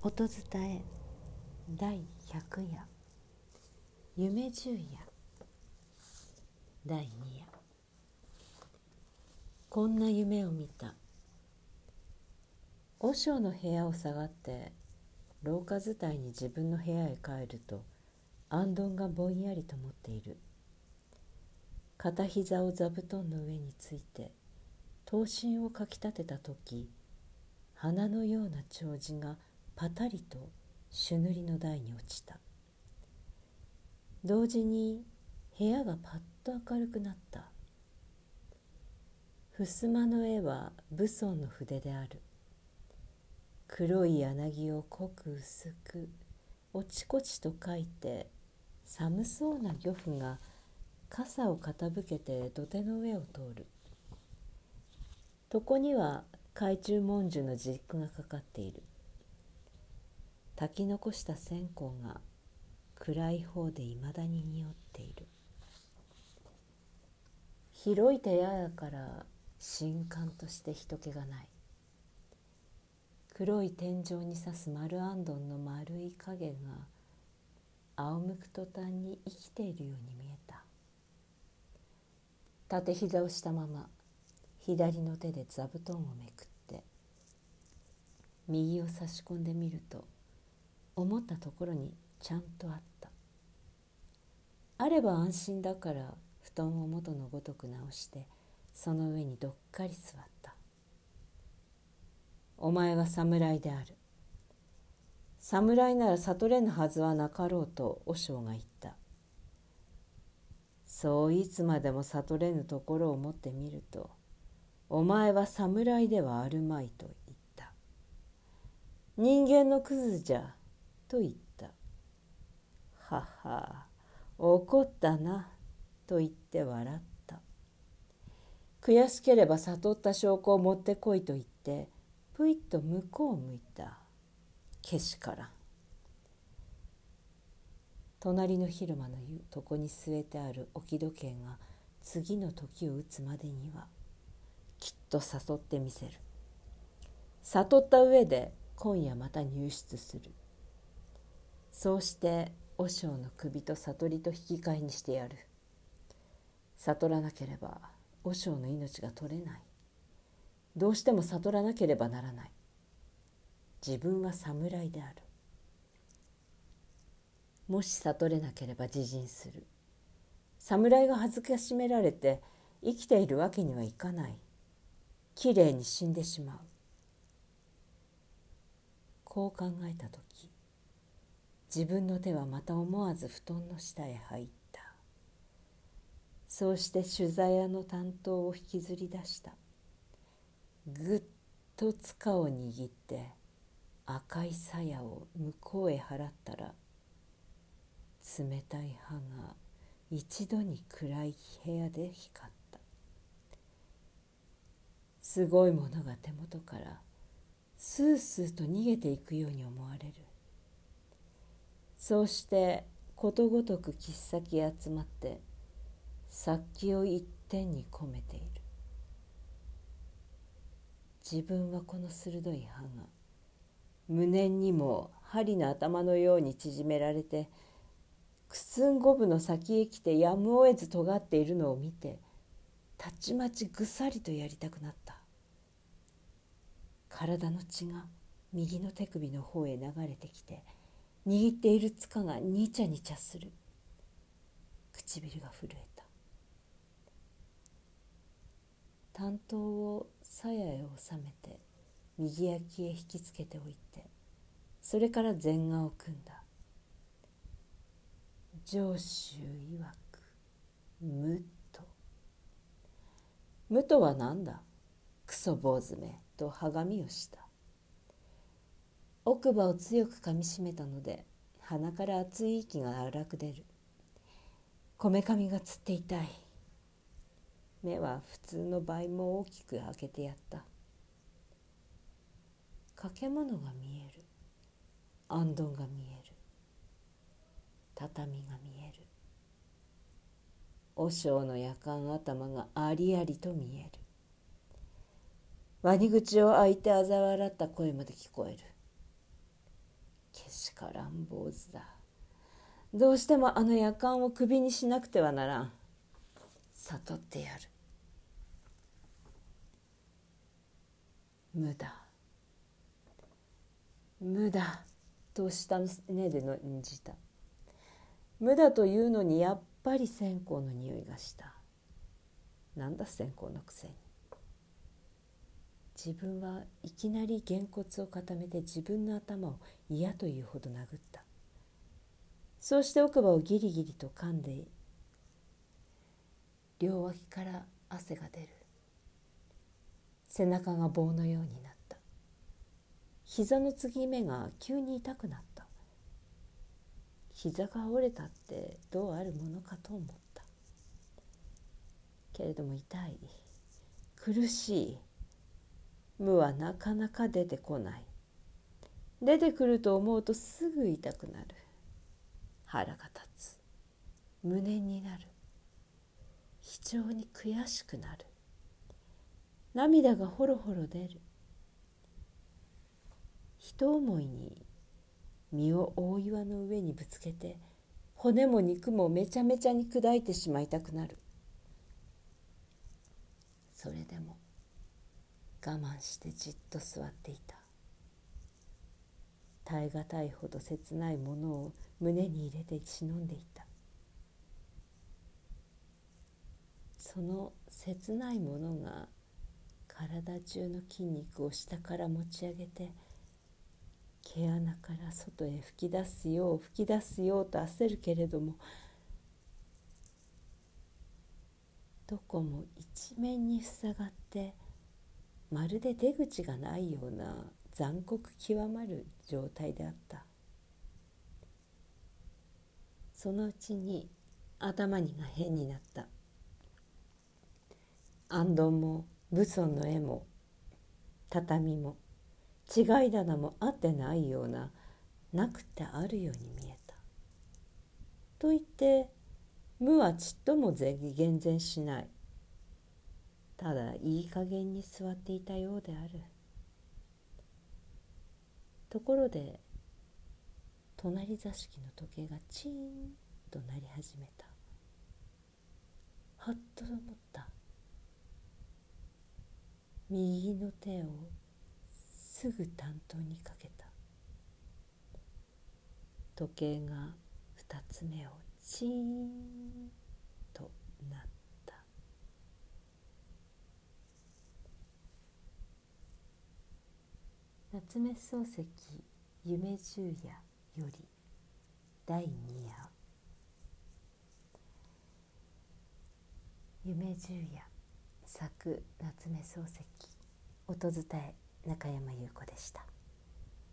音伝え。第100夜。夢十夜。第2夜。こんな夢を見た。和尚の部屋を下がって廊下伝いに自分の部屋へ帰るとあんどんがぼんやりと持っている。片膝を座布団の上について刀身をかきたてた時花のような長寿がパタリと朱塗りの台に落ちた。同時に部屋がパッと明るくなった。襖の絵は武尊の筆である。黒い柳を濃く薄くおちこちと書いて寒そうな漁夫が傘を傾けて土手の上を通る。床には懐中文殊の軸がかかっている。炊き残した線香が暗い方でいまだに匂っている。広い手屋やから新刊として人気がない。黒い天井に刺す丸あんどんの丸い影が仰向く途端に生きているように見えた。縦膝をしたまま左の手で座布団をめくって右を差し込んでみると思ったところにちゃんとあった。あれば安心だから布団を元のごとく直してその上にどっかり座った。お前は侍である。侍なら悟れぬはずはなかろうと和尚が言った。そういつまでも悟れぬところを持ってみるとお前は侍ではあるまいと言った。人間のクズじゃ、と言った。はは、怒ったな、と言って笑った。悔しければ悟った証拠を持ってこいと言って、ぷいっと向こうを向いた。けしからん。隣の広間の床に据えてある置き時計が次の時を打つまでにはきっと誘ってみせる悟った上で今夜また入室するそうして和尚の首と悟りと引き換えにしてやる。悟らなければ和尚の命が取れない。どうしても悟らなければならない。自分は侍である。もし悟れなければ自陣する。侍が恥ずかしめられて生きているわけにはいかない。きれいに死んでしまう。こう考えた時自分の手はまた思わず布団の下へ入った。そうして取材屋の担当を引きずり出した。ぐっと塚を握って赤い鞘を向こうへ払ったら冷たい歯が一度に暗い部屋で光った。すごいものが手元からスースーと逃げていくように思われる。そうしてことごとく切っ先集まって殺気を一点に込めている。自分はこの鋭い歯が胸にも針の頭のように縮められてくすんごぶの先へ来てやむを得ず尖っているのを見てたちまちぐさりとやりたくなった。体の血が右の手首の方へ流れてきて握っている塚がにちゃにちゃする。唇が震えた。担当を鞘へ収めて右焼きへ引きつけておいてそれから前画を組んだ。上州曰く「無と」「無とは何だ？クソ坊主め」とはがみをした。奥歯を強くかみしめたので鼻から熱い息が荒く出る。こめかみがつって痛い。目は普通の倍も大きく開けてやった。掛け物が見える。あんどんが見える。畳が見える。和尚の夜間頭がありありと見える。ワニ口を開いて嘲笑った声まで聞こえる。けしからん坊主だ。どうしてもあの夜間をクビにしなくてはならん。悟ってやる。無駄。無駄。とした目で念じた。無駄というのにやっぱり線香の匂いがした。なんだ線香のくせに。自分はいきなりげんこつを固めて自分の頭を嫌というほど殴った。そうして奥歯をギリギリと噛んで両脇から汗が出る。背中が棒のようになった。膝の継ぎ目が急に痛くなった。膝が折れたってどうあるものかと思った。けれども痛い。苦しい。無はなかなか出てこない。出てくると思うとすぐ痛くなる。腹が立つ。無念になる。非常に悔しくなる。涙がほろほろ出る。一思いに身を大岩の上にぶつけて骨も肉もめちゃめちゃに砕いてしまいたくなる。それでも我慢してじっと座っていた。耐え難いほど切ないものを胸に入れて忍んでいた。その切ないものが体中の筋肉を下から持ち上げて毛穴から外へ吹き出すよう吹き出すようと焦るけれどもどこも一面に塞がってまるで出口がないような残酷極まる状態であった。そのうちに頭にが変になった。安藤も武尊の絵も畳も違い棚もあってないようななくてあるように見えた。と言って無はちっとも厳然しない。ただいい加減に座っていたようである。ところで隣座敷の時計がチーンと鳴り始めた。はっと思った。右の手をすぐ担当にかけた。時計が二つ目をチーンとなった。夏目漱石夢十夜より第2夜夢十夜作夏目漱石音伝え中山優子でした。